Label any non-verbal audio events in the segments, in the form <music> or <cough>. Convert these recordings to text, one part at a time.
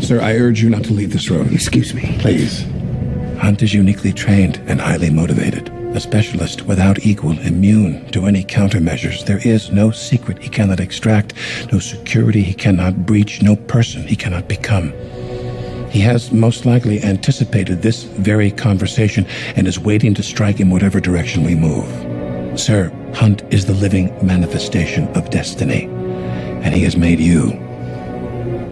Sir, I urge you not to leave this room. Excuse me. Please. Hunt is uniquely trained and highly motivated. A specialist without equal, immune to any countermeasures. There is no secret he cannot extract, no security he cannot breach, no person he cannot become. He has most likely anticipated this very conversation and is waiting to strike in whatever direction we move. Sir, Hunt is the living manifestation of destiny, and he has made you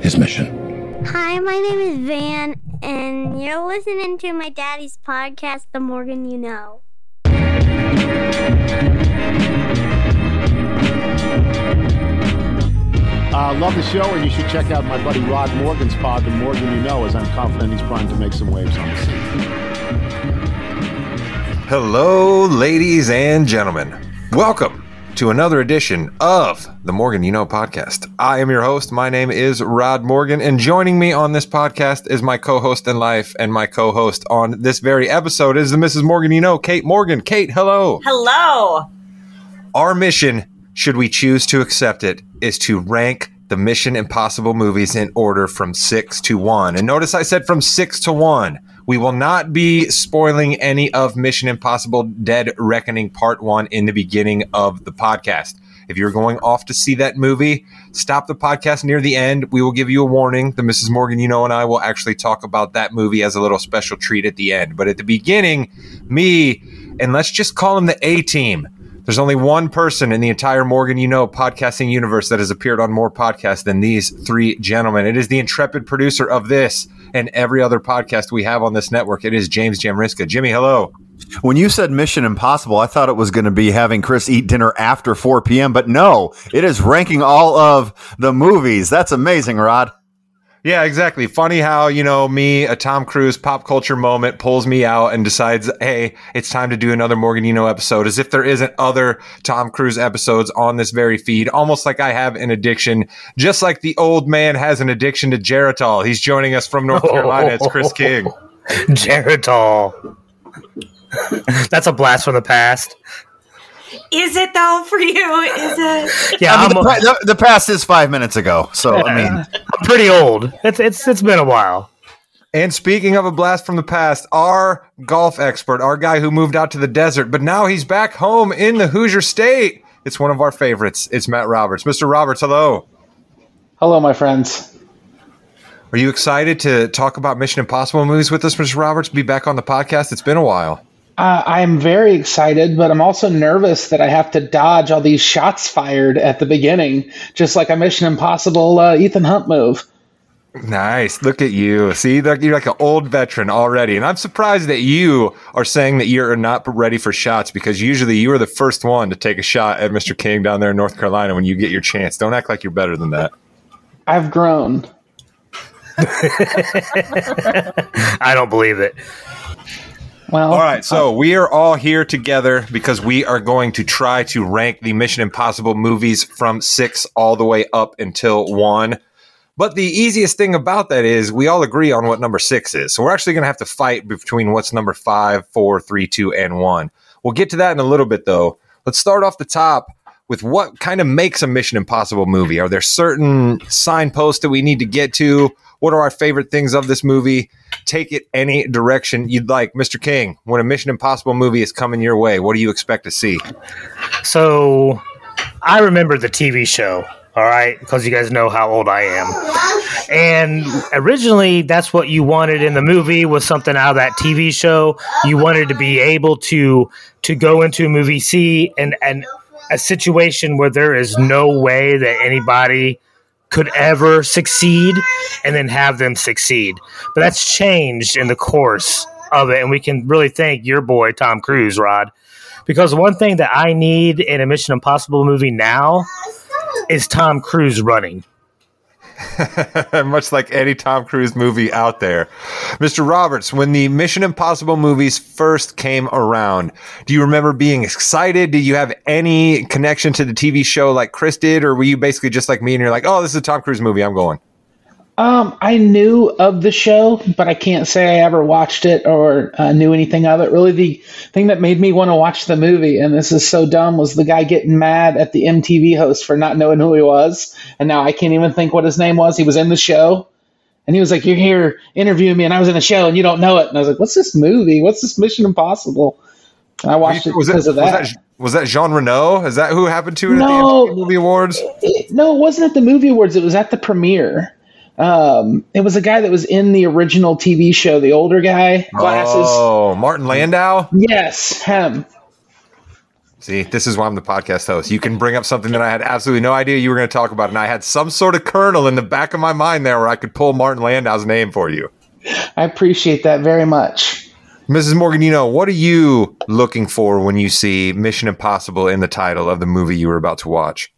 his mission. Hi, my name is Van, and you're listening to my daddy's podcast, The Morgan You Know. Uh, love the show, and you should check out my buddy Rod Morgan's pod, The Morgan You Know, as I'm confident he's primed to make some waves on the scene. Hello, ladies and gentlemen. Welcome to another edition of the Morgan You Know podcast. I am your host. My name is Rod Morgan, and joining me on this podcast is my co host in life and my co host on this very episode is the Mrs. Morgan You Know, Kate Morgan. Kate, hello. Hello. Our mission, should we choose to accept it, is to rank the Mission Impossible movies in order from six to one. And notice I said from six to one. We will not be spoiling any of Mission Impossible Dead Reckoning Part 1 in the beginning of the podcast. If you're going off to see that movie, stop the podcast near the end. We will give you a warning. The Mrs. Morgan, you know, and I will actually talk about that movie as a little special treat at the end. But at the beginning, me, and let's just call him the A team. There's only one person in the entire Morgan You Know podcasting universe that has appeared on more podcasts than these three gentlemen. It is the intrepid producer of this and every other podcast we have on this network. It is James Jamriska. Jimmy, hello. When you said Mission Impossible, I thought it was going to be having Chris eat dinner after 4 p.m., but no, it is ranking all of the movies. That's amazing, Rod. Yeah, exactly. Funny how, you know, me, a Tom Cruise pop culture moment pulls me out and decides, hey, it's time to do another Morgan You episode, as if there isn't other Tom Cruise episodes on this very feed, almost like I have an addiction, just like the old man has an addiction to Geritol. He's joining us from North Carolina. It's Chris King. <laughs> Geritol. That's a blast from the past. Is it though for you? Is it? Yeah, I mean, the, the, the past is five minutes ago. So, I mean, I'm pretty old. It's it's it's been a while. And speaking of a blast from the past, our golf expert, our guy who moved out to the desert, but now he's back home in the Hoosier State. It's one of our favorites. It's Matt Roberts. Mr. Roberts, hello. Hello, my friends. Are you excited to talk about Mission Impossible movies with us, Mr. Roberts? Be back on the podcast. It's been a while. Uh, I'm very excited, but I'm also nervous that I have to dodge all these shots fired at the beginning, just like a Mission Impossible uh, Ethan Hunt move. Nice. Look at you. See, you're like an old veteran already. And I'm surprised that you are saying that you're not ready for shots because usually you are the first one to take a shot at Mr. King down there in North Carolina when you get your chance. Don't act like you're better than that. I've grown. <laughs> I don't believe it. Well, All right, so uh, we are all here together because we are going to try to rank the Mission Impossible movies from six all the way up until one. But the easiest thing about that is we all agree on what number six is. So we're actually going to have to fight between what's number five, four, three, two, and one. We'll get to that in a little bit, though. Let's start off the top with what kind of makes a Mission Impossible movie. Are there certain signposts that we need to get to? What are our favorite things of this movie? Take it any direction you'd like. Mr. King, when a Mission Impossible movie is coming your way, what do you expect to see? So, I remember the TV show. All right, because you guys know how old I am. And originally, that's what you wanted in the movie was something out of that TV show. You wanted to be able to to go into a movie, see, and and a situation where there is no way that anybody could ever succeed and then have them succeed. But that's changed in the course of it. And we can really thank your boy, Tom Cruise, Rod. Because one thing that I need in a Mission Impossible movie now is Tom Cruise running. <laughs> Much like any Tom Cruise movie out there. Mr. Roberts, when the Mission Impossible movies first came around, do you remember being excited? Did you have any connection to the TV show like Chris did? Or were you basically just like me and you're like, oh, this is a Tom Cruise movie, I'm going? Um, I knew of the show, but I can't say I ever watched it or uh, knew anything of it. Really, the thing that made me want to watch the movie, and this is so dumb, was the guy getting mad at the MTV host for not knowing who he was. And now I can't even think what his name was. He was in the show, And he was like, "You're here interviewing me, and I was in a show, and you don't know it." And I was like, "What's this movie? What's this Mission Impossible?" And I watched it because of was that. that was that Jean Reno? Is that who happened to it No. at the movie awards? It- no, it wasn't at the movie awards. It was at the premiere. Um, it was a guy that was in the original TV show, the older guy, glasses. Oh, Martin Landau. Yes, him. See, this is why I'm the podcast host. You can bring up something that I had absolutely no idea you were going to talk about, and I had some sort of kernel in the back of my mind there where I could pull Martin Landau's name for you. I appreciate that very much. Mrs. Morgan, you know, what are you looking for when you see Mission Impossible in the title of the movie you were about to watch?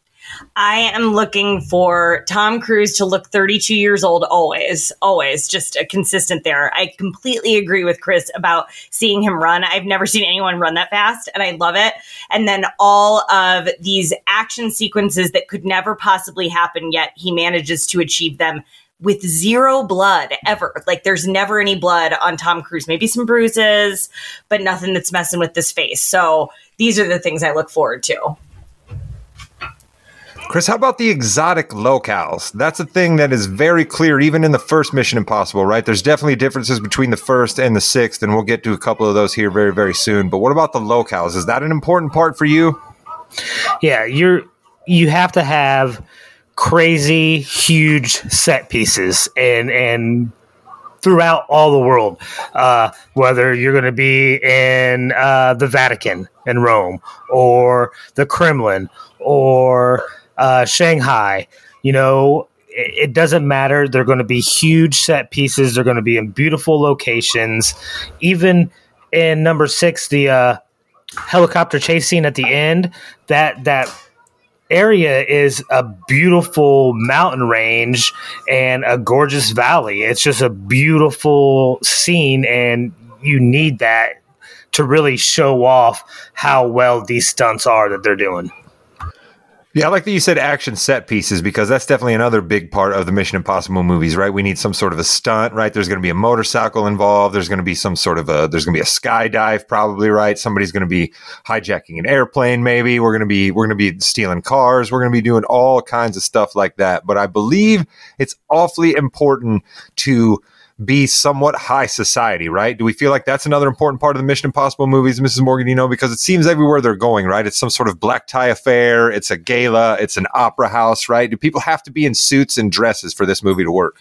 I am looking for Tom Cruise to look 32 years old always, always, just a consistent there. I completely agree with Chris about seeing him run. I've never seen anyone run that fast, and I love it. And then all of these action sequences that could never possibly happen, yet he manages to achieve them with zero blood ever. Like there's never any blood on Tom Cruise. Maybe some bruises, but nothing that's messing with this face. So these are the things I look forward to. Chris, how about the exotic locales? That's a thing that is very clear, even in the first Mission Impossible, right? There's definitely differences between the first and the sixth, and we'll get to a couple of those here very, very soon. But what about the locales? Is that an important part for you? Yeah, you're you have to have crazy huge set pieces and and throughout all the world uh, whether you're going to be in uh, the vatican in rome or the kremlin or uh, shanghai you know it, it doesn't matter. They're going to be huge set pieces. They're going to be in beautiful locations. Even in number six the uh, helicopter chase scene at the end that that area is a beautiful mountain range and a gorgeous valley. It's just a beautiful scene and you need that to really show off how well these stunts are that they're doing Yeah, I like that you said action set pieces because that's definitely another big part of the Mission Impossible movies, right? We need some sort of a stunt, right? There's going to be a motorcycle involved. There's going to be some sort of a, there's going to be a skydive probably, right? Somebody's going to be hijacking an airplane, maybe. We're going to be, we're going to be stealing cars. We're going to be doing all kinds of stuff like that. But I believe it's awfully important to be somewhat high society, right? Do we feel like that's another important part of the Mission Impossible movies, Mrs. Morgan? You know, because it seems everywhere they're going, right? It's some sort of black tie affair, it's a gala, it's an opera house, right? Do people have to be in suits and dresses for this movie to work?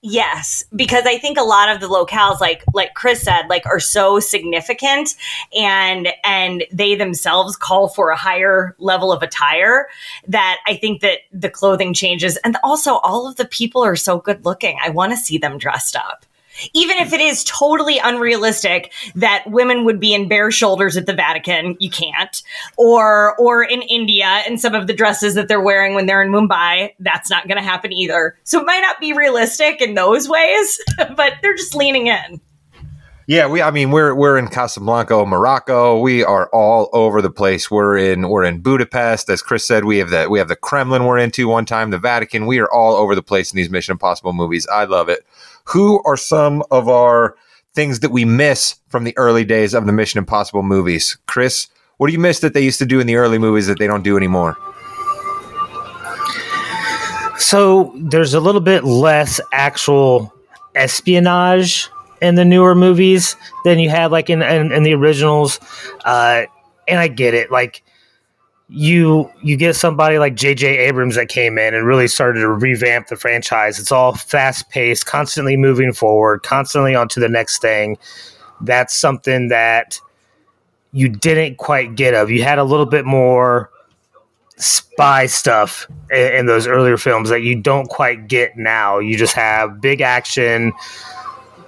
Yes, because I think a lot of the locales, like like Chris said, like are so significant, and and they themselves call for a higher level of attire that I think that the clothing changes, and also all of the people are so good looking. I want to see them dressed up. Even if it is totally unrealistic that women would be in bare shoulders at the Vatican, you can't. Or or in India and some of the dresses that they're wearing when they're in Mumbai, that's not going to happen either. So it might not be realistic in those ways, <laughs> but they're just leaning in. Yeah, we. I mean, we're we're in Casablanca, Morocco. We are all over the place. We're in we're in Budapest, as Chris said. We have the we have the Kremlin. We're into one time, the Vatican. We are all over the place in these Mission Impossible movies. I love it. Who are some of our things that we miss from the early days of the Mission Impossible movies? Chris, what do you miss that they used to do in the early movies that they don't do anymore? so there's a little bit less actual espionage in the newer movies than you had like in in, in the originals uh, and i get it like you you get somebody like jj abrams that came in and really started to revamp the franchise. It's all fast paced constantly moving forward constantly on to the next thing. That's something that you didn't quite get of. You had a little bit more spy stuff in, in those earlier films that you don't quite get now. You just have big action,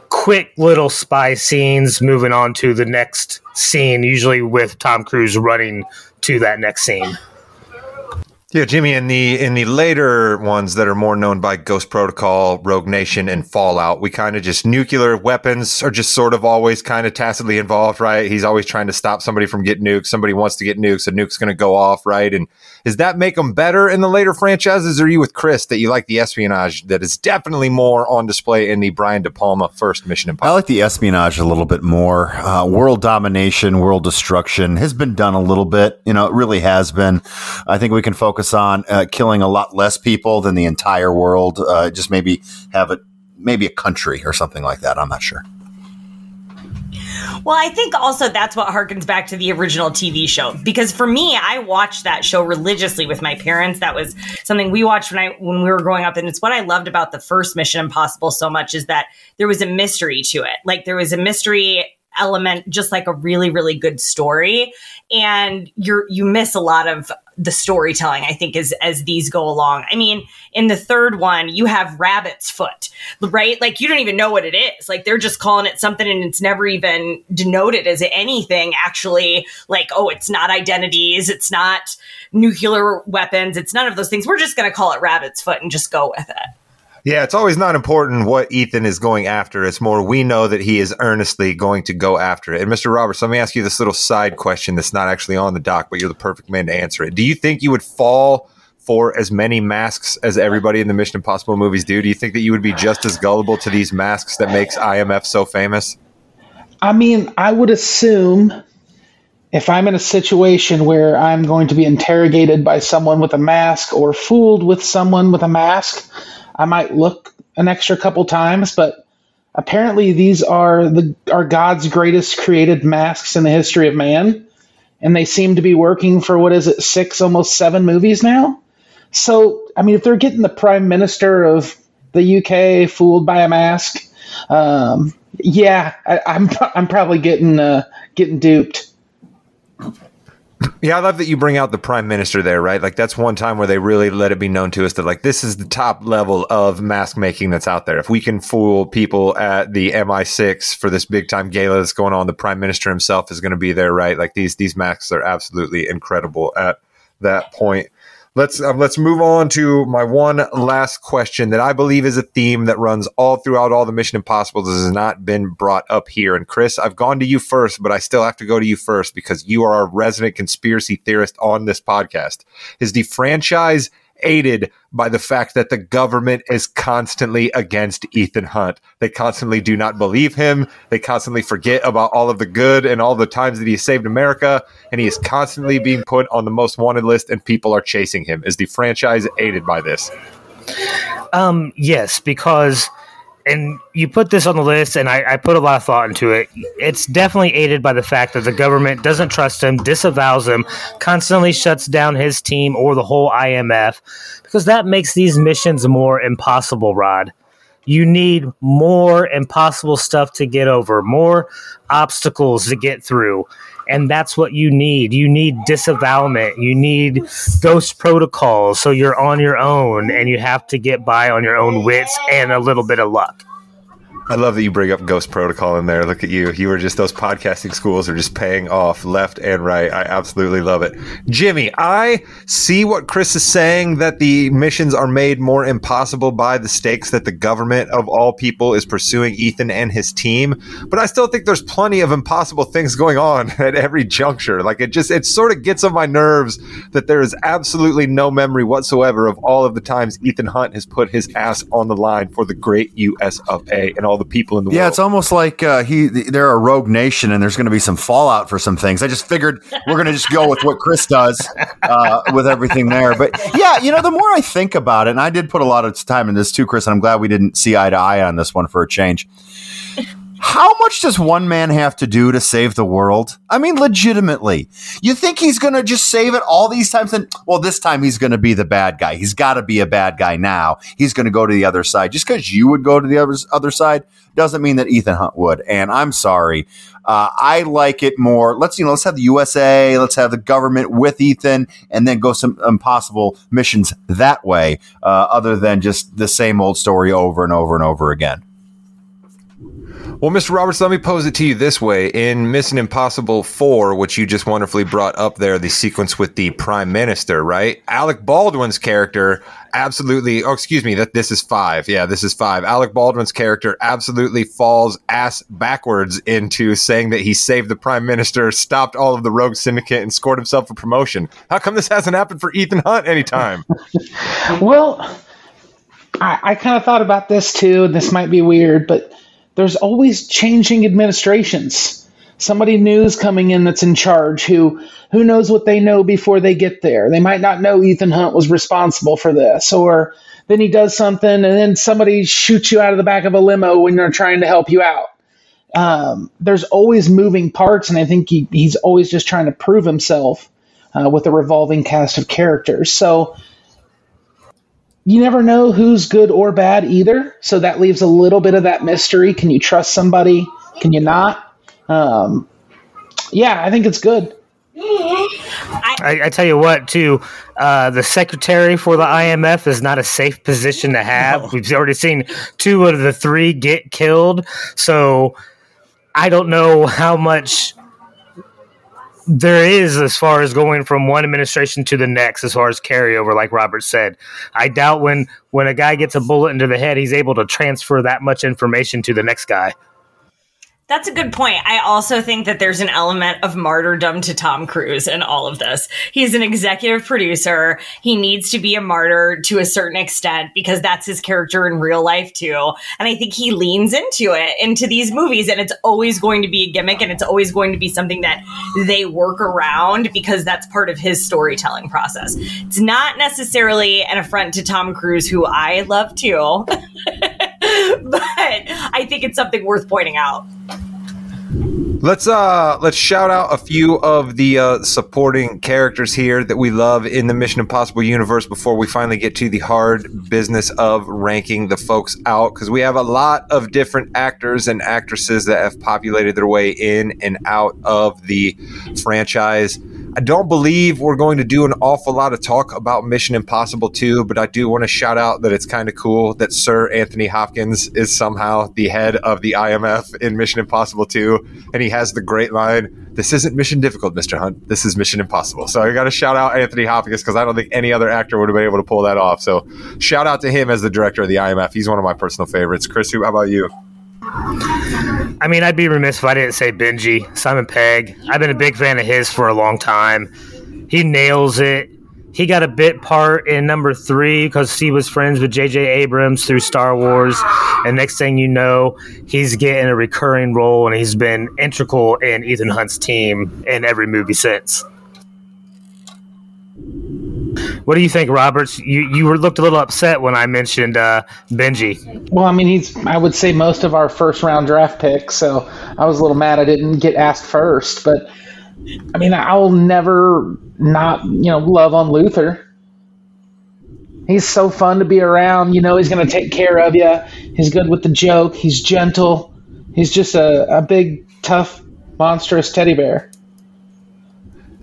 quick little spy scenes moving on to the next scene, usually with Tom Cruise running to that next scene. Yeah, Jimmy, in the in the later ones that are more known by Ghost Protocol, Rogue Nation, and Fallout, we kind of just nuclear weapons are just sort of always kind of tacitly involved, right? He's always trying to stop somebody from getting nukes. Somebody wants to get nukes, a nuke's going to go off, right? And does that make them better in the later franchises? Or are you with Chris that you like the espionage that is definitely more on display in the Brian De Palma first Mission Impossible? I like the espionage a little bit more. Uh, world domination, world destruction has been done a little bit. You know, it really has been. I think we can focus on uh, killing a lot less people than the entire world. Uh, just maybe have it maybe a country or something like that. I'm not sure. Well, I think also that's what harkens back to the original TV show because for me, I watched that show religiously with my parents. That was something we watched when I when we were growing up, and it's what I loved about the first Mission Impossible so much is that there was a mystery to it. Like there was a mystery element just like a really really good story and you're you miss a lot of the storytelling i think as as these go along. I mean in the third one you have rabbit's foot right? Like you don't even know what it is. Like they're just calling it something and it's never even denoted as anything actually. Like oh it's not identities it's not nuclear weapons it's none of those things. We're just going to call it rabbit's foot and just go with it Yeah, it's always not important what Ethan is going after. It's more we know that he is earnestly going to go after it. And Mr. Roberts, let me ask you this little side question that's not actually on the doc, but you're the perfect man to answer it. Do you think you would fall for as many masks as everybody in the Mission Impossible movies do? Do you think that you would be just as gullible to these masks that makes IMF so famous? I mean, I would assume if I'm in a situation where I'm going to be interrogated by someone with a mask or fooled with someone with a mask, I might look an extra couple times, but apparently these are the are God's greatest created masks in the history of man, and they seem to be working for what is it, six, almost seven movies now. So, I mean, if they're getting the prime minister of the UK fooled by a mask, um, yeah, I, I'm <laughs> I'm probably getting uh, getting duped. Yeah, I love that you bring out the prime minister there, right? Like that's one time where they really let it be known to us that like this is the top level of mask making that's out there. If we can fool people at the MI6 for this big time gala that's going on, the prime minister himself is going to be there, right? Like these these masks are absolutely incredible at that point. Let's uh, let's move on to my one last question that I believe is a theme that runs all throughout all the Mission Impossible that has not been brought up here. And Chris, I've gone to you first, but I still have to go to you first because you are our resident conspiracy theorist on this podcast. Is the franchise aided by the fact that the government is constantly against Ethan Hunt. They constantly do not believe him. They constantly forget about all of the good and all the times that he saved America. And he is constantly being put on the most wanted list, and people are chasing him. Is the franchise aided by this? Um, yes, because and you put this on the list, and I, I, put a lot of thought into it. It's definitely aided by the fact that the government doesn't trust him, disavows him, constantly shuts down his team or the whole IMF, because that makes these missions more impossible, Rod. You need more impossible stuff to get over, more obstacles to get through. And that's what you need. You need disavowalment. You need ghost protocols. So you're on your own and you have to get by on your own wits and a little bit of luck. I love that you bring up Ghost Protocol in there. Look at you. You were just, those podcasting schools are just paying off left and right. I absolutely love it. Jimmy, I see what Chris is saying that the missions are made more impossible by the stakes that the government of all people is pursuing Ethan and his team. But I still think there's plenty of impossible things going on <laughs> at every juncture. Like it just, it sort of gets on my nerves that there is absolutely no memory whatsoever of all of the times Ethan Hunt has put his ass on the line for the great US of A and all the people in the yeah, world. it's almost like uh, he they're a rogue nation, and there's going to be some fallout for some things. I just figured we're going to just go with what Chris does uh, with everything there. But yeah, you know, the more I think about it, and I did put a lot of time in this too, Chris, and I'm glad we didn't see eye to eye on this one for a change. How much does one man have to do to save the world? I mean, legitimately. You think he's going to just save it all these times? And well, this time he's going to be the bad guy. He's got to be a bad guy now. He's going to go to the other side. Just because you would go to the other, other side doesn't mean that Ethan Hunt would. And I'm sorry. Uh, I like it more. Let's you know, let's have the USA, let's have the government with Ethan, and then go some impossible missions that way, uh, other than just the same old story over and over and over again. Well, Mr. Roberts, let me pose it to you this way. In Mission Impossible 4, which you just wonderfully brought up there, the sequence with the Prime Minister, right? Alec Baldwin's character absolutely, oh, excuse me, that this is 5. Yeah, this is 5. Alec Baldwin's character absolutely falls ass backwards into saying that he saved the Prime Minister, stopped all of the rogue syndicate, and scored himself a promotion. How come this hasn't happened for Ethan Hunt anytime? <laughs> well, I, I kind of thought about this too, and this might be weird, but there's always changing administrations. Somebody new is coming in that's in charge who who knows what they know before they get there. They might not know Ethan Hunt was responsible for this, or then he does something, and then somebody shoots you out of the back of a limo when they're trying to help you out. Um, there's always moving parts, and I think he, he's always just trying to prove himself uh, with a revolving cast of characters. So you never know who's good or bad either. So that leaves a little bit of that mystery. Can you trust somebody? Can you not? Um, yeah, I think it's good. I, I, tell you what, too, uh, the secretary for the IMF is not a safe position to have. No. We've already seen two out of the three get killed. So I don't know how much there is as far as going from one administration to the next as far as carryover like robert said. I doubt when when a guy gets a bullet into the head he's able to transfer that much information to the next guy that's a good point. I also think that there's an element of martyrdom to Tom Cruise in all of this. He's an executive producer. He needs to be a martyr to a certain extent because that's his character in real life too. And I think he leans into it, into these movies. And it's always going to be a gimmick and it's always going to be something that they work around because that's part of his storytelling process. It's not necessarily an affront to Tom Cruise, who I love too. <laughs> <laughs> but I think it's something worth pointing out. Let's uh let's shout out a few of the uh, supporting characters here that we love in the Mission Impossible universe before we finally get to the hard business of ranking the folks out because we have a lot of different actors and actresses that have populated their way in and out of the franchise. I don't believe we're going to do an awful lot of talk about Mission Impossible 2, but I do want to shout out that it's kind of cool that Sir Anthony Hopkins is somehow the head of the IMF in Mission Impossible 2. And he has the great line This isn't mission difficult, Mr. Hunt. This is Mission Impossible. So I got to shout out Anthony Hopkins because I don't think any other actor would have been able to pull that off. So shout out to him as the director of the IMF. He's one of my personal favorites. Chris, how about you? I mean, I'd be remiss if I didn't say Benji, Simon Pegg. I've been a big fan of his for a long time. He nails it. He got a bit part in number three because he was friends with J.J. Abrams through Star Wars. And next thing you know, he's getting a recurring role and he's been integral in Ethan Hunt's team in every movie since. What do you think, Roberts? You you were looked a little upset when I mentioned uh, Benji. Well, I mean, he's I would say most of our first round draft picks, so I was a little mad I didn't get asked first. But I mean, I'll never not you know love on Luther. He's so fun to be around. You know, he's going to take care of you. He's good with the joke. He's gentle. He's just a, a big, tough, monstrous teddy bear.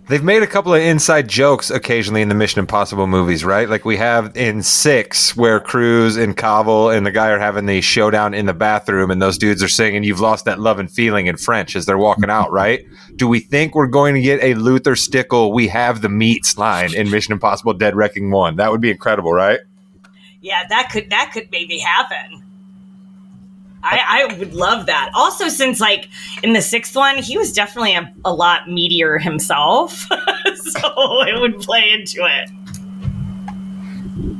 They've made a couple of inside jokes occasionally in the Mission Impossible movies, right? Like we have in six, where Cruise and Cavill and the guy are having the showdown in the bathroom, and those dudes are singing "You've Lost That Love and Feeling" in French as they're walking out, right? Do we think we're going to get a Luther Stickell "We Have the Meats" line in Mission Impossible: Dead Reckoning One? That would be incredible, right? Yeah, that could that could maybe happen. I, I, would love that. Also, since like in the sixth one, he was definitely a, a lot meatier himself, <laughs> so it would play into it.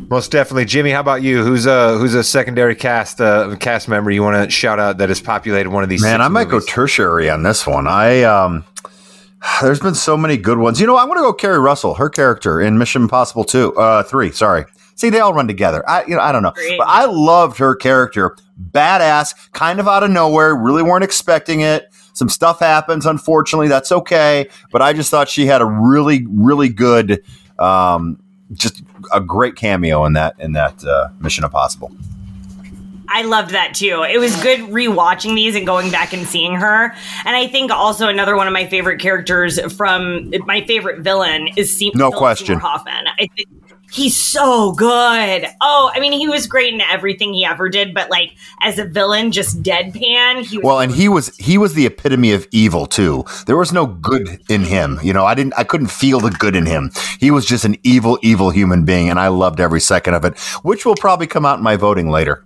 Most definitely, Jimmy. How about you? Who's a who's a secondary cast uh, cast member you want to shout out that has populated one of these? Man, I might movies? go tertiary on this one. I um, <sighs> there's been so many good ones. You know, I'm going to go Keri Russell, her character in Mission Impossible two, uh, three. Sorry, See, they all run together. I, you know, I don't know, but I loved her character. Badass, kind of out of nowhere. Really weren't expecting it. Some stuff happens, unfortunately. That's okay. But I just thought she had a really, really good, um, just a great cameo in that in that uh, Mission Impossible. I loved that too. It was good rewatching these and going back and seeing her. And I think also another one of my favorite characters from my favorite villain is Se- no question Seymour Hoffman. I think He's so good. Oh, I mean, he was great in everything he ever did, but like as a villain, just deadpan. He well, and he was he was the epitome of evil too. There was no good in him. You know, I didn't, I couldn't feel the good in him. He was just an evil, evil human being, and I loved every second of it. Which will probably come out in my voting later.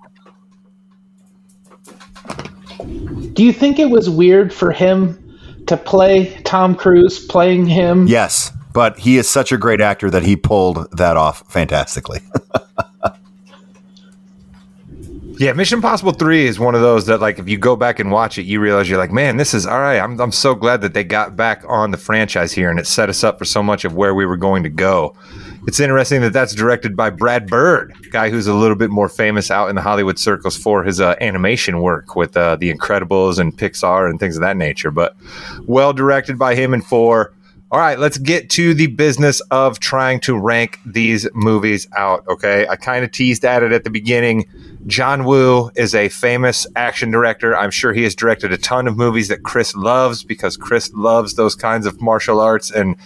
Do you think it was weird for him to play Tom Cruise playing him? Yes but he is such a great actor that he pulled that off fantastically. <laughs> yeah, Mission Impossible 3 is one of those that like if you go back and watch it, you realize you're like, "Man, this is all right. I'm I'm so glad that they got back on the franchise here and it set us up for so much of where we were going to go." It's interesting that that's directed by Brad Bird, guy who's a little bit more famous out in the Hollywood circles for his uh, animation work with uh, The Incredibles and Pixar and things of that nature. But well directed by him and four. All right, let's get to the business of trying to rank these movies out. Okay, I kind of teased at it at the beginning. John Woo is a famous action director. I'm sure he has directed a ton of movies that Chris loves because Chris loves those kinds of martial arts and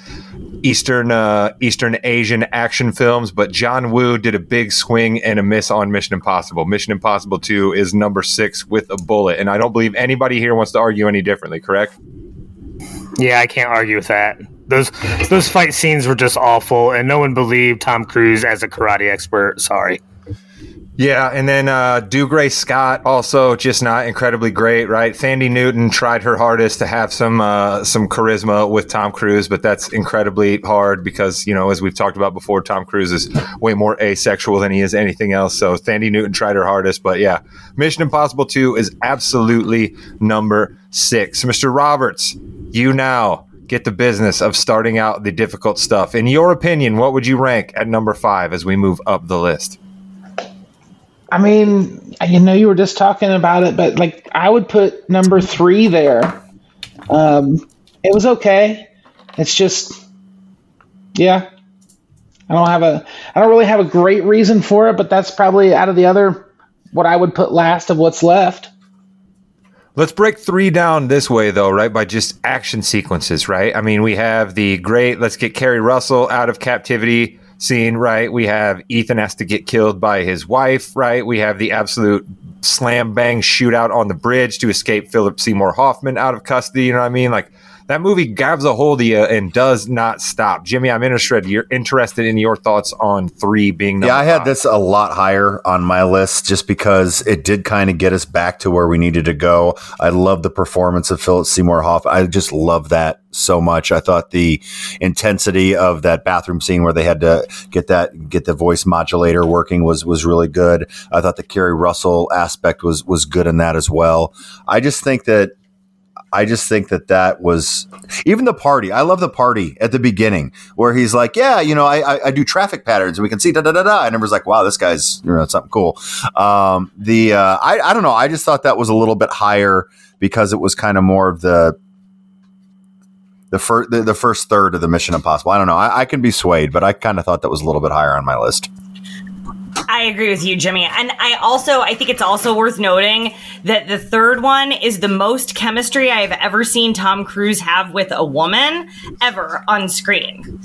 Eastern uh, Eastern Asian action films. But John Woo did a big swing and a miss on Mission Impossible. Mission Impossible 2 is number six with a bullet, and I don't believe anybody here wants to argue any differently. Correct? Yeah, I can't argue with that. Those those fight scenes were just awful, and no one believed Tom Cruise as a karate expert. Sorry. Yeah, and then uh, Dougray Scott also just not incredibly great, right? Thandie Newton tried her hardest to have some uh, some charisma with Tom Cruise, but that's incredibly hard because you know, as we've talked about before, Tom Cruise is way more asexual than he is anything else. So Thandie Newton tried her hardest, but yeah, Mission Impossible Two is absolutely number six. Mr. Roberts, you now get the business of starting out the difficult stuff. In your opinion, what would you rank at number five as we move up the list? I mean, you know, you were just talking about it, but like I would put number three there. Um, it was okay. It's just, yeah. I don't have a, I don't really have a great reason for it, but that's probably out of the other, what I would put last of what's left. Let's break three down this way, though, right? By just action sequences, right? I mean, we have the great, let's get Keri Russell out of captivity scene, right? We have Ethan has to get killed by his wife, right? We have the absolute slam bang shootout on the bridge to escape Philip Seymour Hoffman out of custody. You know what I mean? Like that movie grabs a hold of you and does not stop. Jimmy, I'm interested. You're interested in your thoughts on three being yeah. I had five. this a lot higher on my list just because it did kind of get us back to where we needed to go. I love the performance of Philip Seymour Hoffman. I just love that so much. I thought the intensity of that bathroom scene where they had to get that get the voice modulator working was was really good. I thought the Keri Russell aspect was was good in that as well. I just think that I just think that that was even the party. I love the party at the beginning where he's like, "Yeah, you know, I, I, I do traffic patterns, and we can see da da da da." And everyone's like, "Wow, this guy's you know something cool." Um, the uh, I I don't know. I just thought that was a little bit higher because it was kind of more of the the first the, the, first third of the Mission Impossible. I don't know. I, I can be swayed, but I kind of thought that was a little bit higher on my list. I agree with you, Jimmy. And I also, I think it's also worth noting that the third one is the most chemistry I've ever seen Tom Cruise have with a woman ever on screen.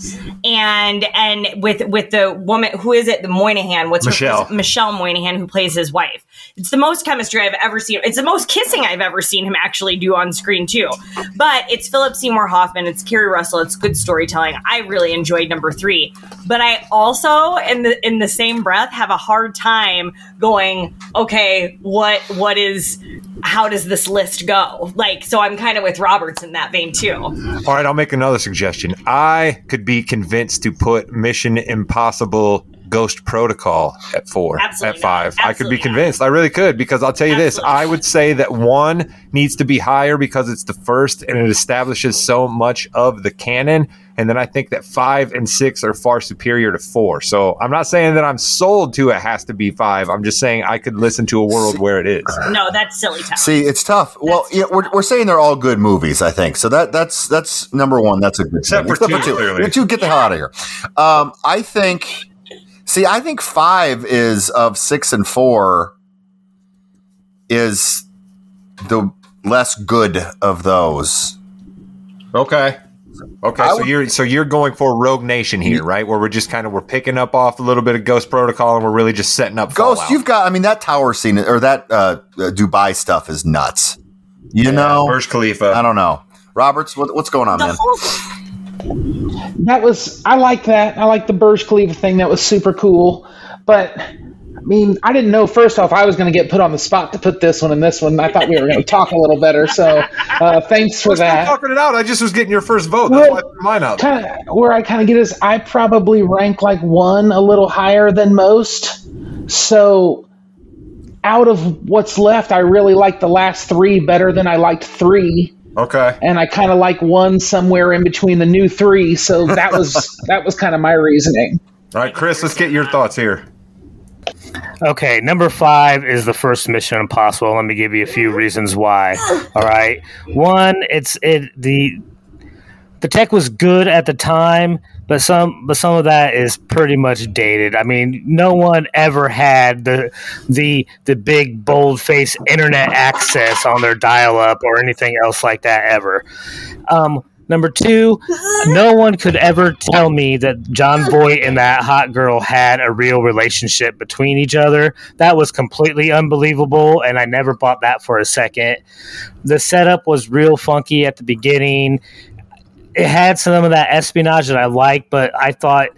And, and with, with the woman, who is it? The Monaghan. What's Michelle. her Michelle Monaghan, who plays his wife. It's the most chemistry I've ever seen. It's the most kissing I've ever seen him actually do on screen too. But it's Philip Seymour Hoffman. It's Keri Russell. It's good storytelling. I really enjoyed number three. But I also, in the, in the same breath, have a hard time going, okay, what what is how does this list go? Like, so I'm kind of with Roberts in that vein too. All right, I'll make another suggestion. I could be convinced to put Mission Impossible Ghost Protocol at four, Absolutely at five. I could be Absolutely not. convinced. I really could because I'll tell you this. I would say that one needs to be higher because it's the first and it establishes so much of the canon. And then I think that five and six are far superior to four. So I'm not saying that I'm sold to it has to be five. I'm just saying I could listen to a world where it is. No, that's silly town. See, it's tough. Well, yeah, we're, we're saying they're all good movies. I think so. That that's that's number one. That's a good Except thing. for two, clearly. Two, get the hell out of here. Um, I think. See, I think five is of six and four is the less good of those. Okay. Okay, I so would- you're so you're going for Rogue Nation here, right? Where we're just kind of we're picking up off a little bit of Ghost Protocol, and we're really just setting up Ghost, Fallout. you've got. I mean, that tower scene or that uh, uh, Dubai stuff is nuts. You know, Burj Khalifa. I don't know. Roberts, what, what's going on, the man? whole That was I like that. I like the Burj Khalifa thing. That was super cool. But I mean, I didn't know first off I was going to get put on the spot to put this one and this one. I thought we were going to talk a little better. So uh, thanks for that. talking it out. I just was getting your first vote. That's why I threw mine out. Kind of where I kind of get is I probably rank like one a little higher than most. So out of what's left, I really like the last three better than I liked three. Okay. and I kind of like one somewhere in between the new three. So that was <laughs> that was kind of my reasoning. All right, Chris, let's get your thoughts here. Okay, number five is the first Mission Impossible. Let me give you a few reasons why. All right, one, it's it the the tech was good at the time, but some but some of that is pretty much dated. I mean, no one ever had the the the big bold face internet access on their dial up or anything else like that ever. Um, Number two, no one could ever tell me that Jon Voight and that hot girl had a real relationship between each other. That was completely unbelievable, and I never bought that for a second. The setup was real funky at the beginning. It had some of that espionage that I like, but I thought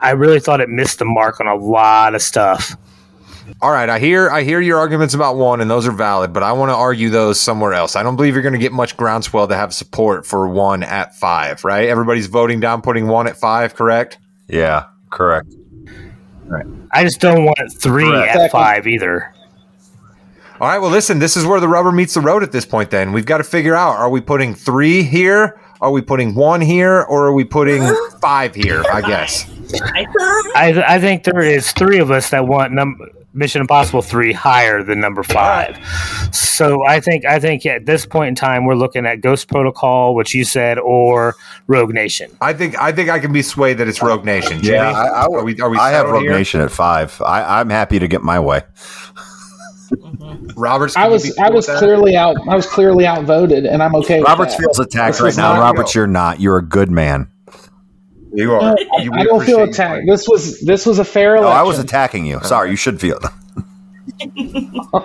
I really thought it missed the mark on a lot of stuff. All right, I hear I hear your arguments about one, and those are valid, but I want to argue those somewhere else. I don't believe you're going to get much groundswell to have support for one at five, right? Everybody's voting down, putting one at five, correct? Yeah, correct. Right. I just don't want three Correct. at five either. All right, well, listen, this is where the rubber meets the road at this point. Then we've got to figure out: are we putting three here? Are we putting one here, or are we putting <gasps> five here? I guess. I, I, I think there is three of us that want num- Mission Impossible three higher than number five. So I think I think at this point in time we're looking at Ghost Protocol, which you said, or Rogue Nation. I think I think I can be swayed that it's Rogue Nation. Jimmy, Yeah, I, I, are we? Are we? I have Rogue here? Nation at five. I, I'm happy to get my way. Mm-hmm. Roberts, I was I was with that? clearly out I was clearly outvoted, and I'm okay. with Roberts that. feels attacked This right now. not- Roberts, you're not. You're a good man. You are. No, You- I don't feel appreciate you. attacked. This was this was a fair Oh, election. I was attacking you. Sorry, you should feel. <laughs>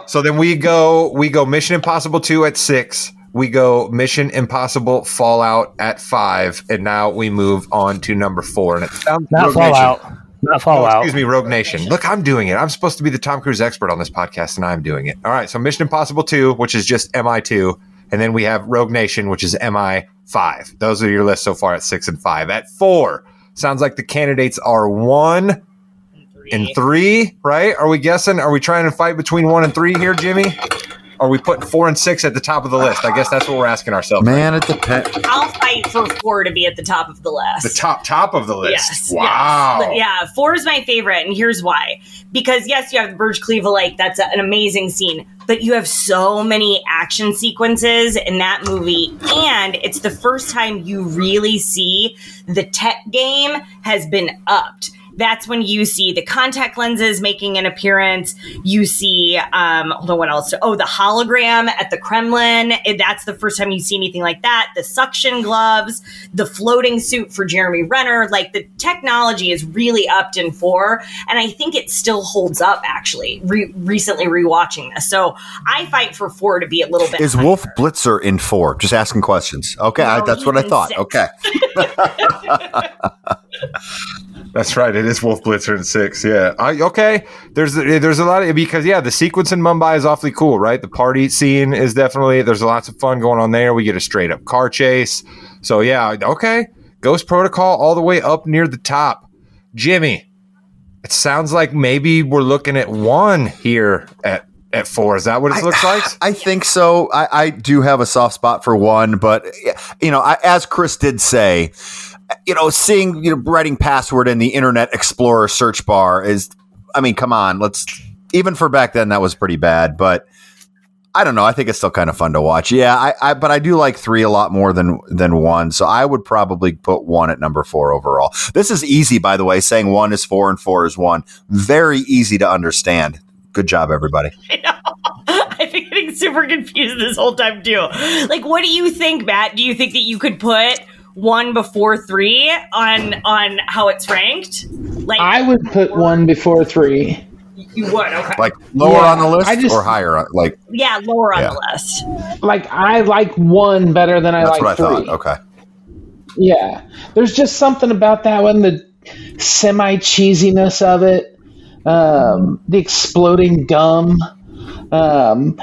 So then we go we go Mission Impossible 2 at 6. We go Mission Impossible Fallout at 5 and now we move on to number 4 and it sounds Not Rogue Nation. Oh, Fallout. Oh, excuse me, Rogue Nation. Look, I'm doing it. I'm supposed to be the Tom Cruise expert on this podcast and I'm doing it. All right, so Mission Impossible 2, which is just MI2, and then we have Rogue Nation, which is MI5. Those are your lists so far at 6 and 5. At 4, sounds like the candidates are 1 and 3, right? Are we guessing? Are we trying to fight between 1 and 3 here, Jimmy? Are we putting 4 and 6 at the top of the list? I guess that's what we're asking ourselves. Man, it depends. I'll fight for four to be at the top of the list. The top top of the list. Yes. wow. yes. Yeah. Four is my favorite, and here's why. Because yes, you have the Burj Khalifa Lake. That's a- an amazing scene, but you have so many action sequences in that movie, and it's the first time you really see the tech game has been upped. That's when you see the contact lenses making an appearance. You see, um, hold on, what else? Oh, the hologram at the Kremlin. That's the first time you see anything like that. The suction gloves, the floating suit for Jeremy Renner. Like the technology is really upped in four, and I think it still holds up. Actually, Re- recently rewatching this, so I fight for four to be a little bit. Is higher. Wolf Blitzer in four? Just asking questions. Okay, I, that's what I thought. six. Okay. <laughs> <laughs> That's right. It is Wolf Blitzer in six. Yeah. I, okay. There's there's a lot of because yeah, the sequence in Mumbai is awfully cool, right? The party scene is definitely there's lots of fun going on there. We get a straight up car chase. So yeah, okay. Ghost Protocol all the way up near the top. Jimmy, it sounds like maybe we're looking at one here at at four. Is that what it looks like? <sighs> I think so. I, I do have a soft spot for one, but you know, I, as Chris did say, you know, seeing you know writing password in the Internet Explorer search bar is, I mean, come on, let's even for back then that was pretty bad, but. I don't know. I think it's still kind of fun to watch. Yeah, I, I but I do like three a lot more than than one. So I would probably put one at number four overall. This is easy, by the way. Saying one is four and four is one. Very easy to understand. Good job, everybody. I've been getting super confused this whole time too. Like, what do you think, Matt? Do you think that you could put one before three on on how it's ranked? Like, I would put one before three. you would, okay, Like lower Yeah, on the list I just- or higher? On, like yeah, lower on Yeah. the list. Like I like one better than I that's like what I three. thought. Okay. Yeah, there's just something about that one, the semi cheesiness of it, um, the exploding gum. Um,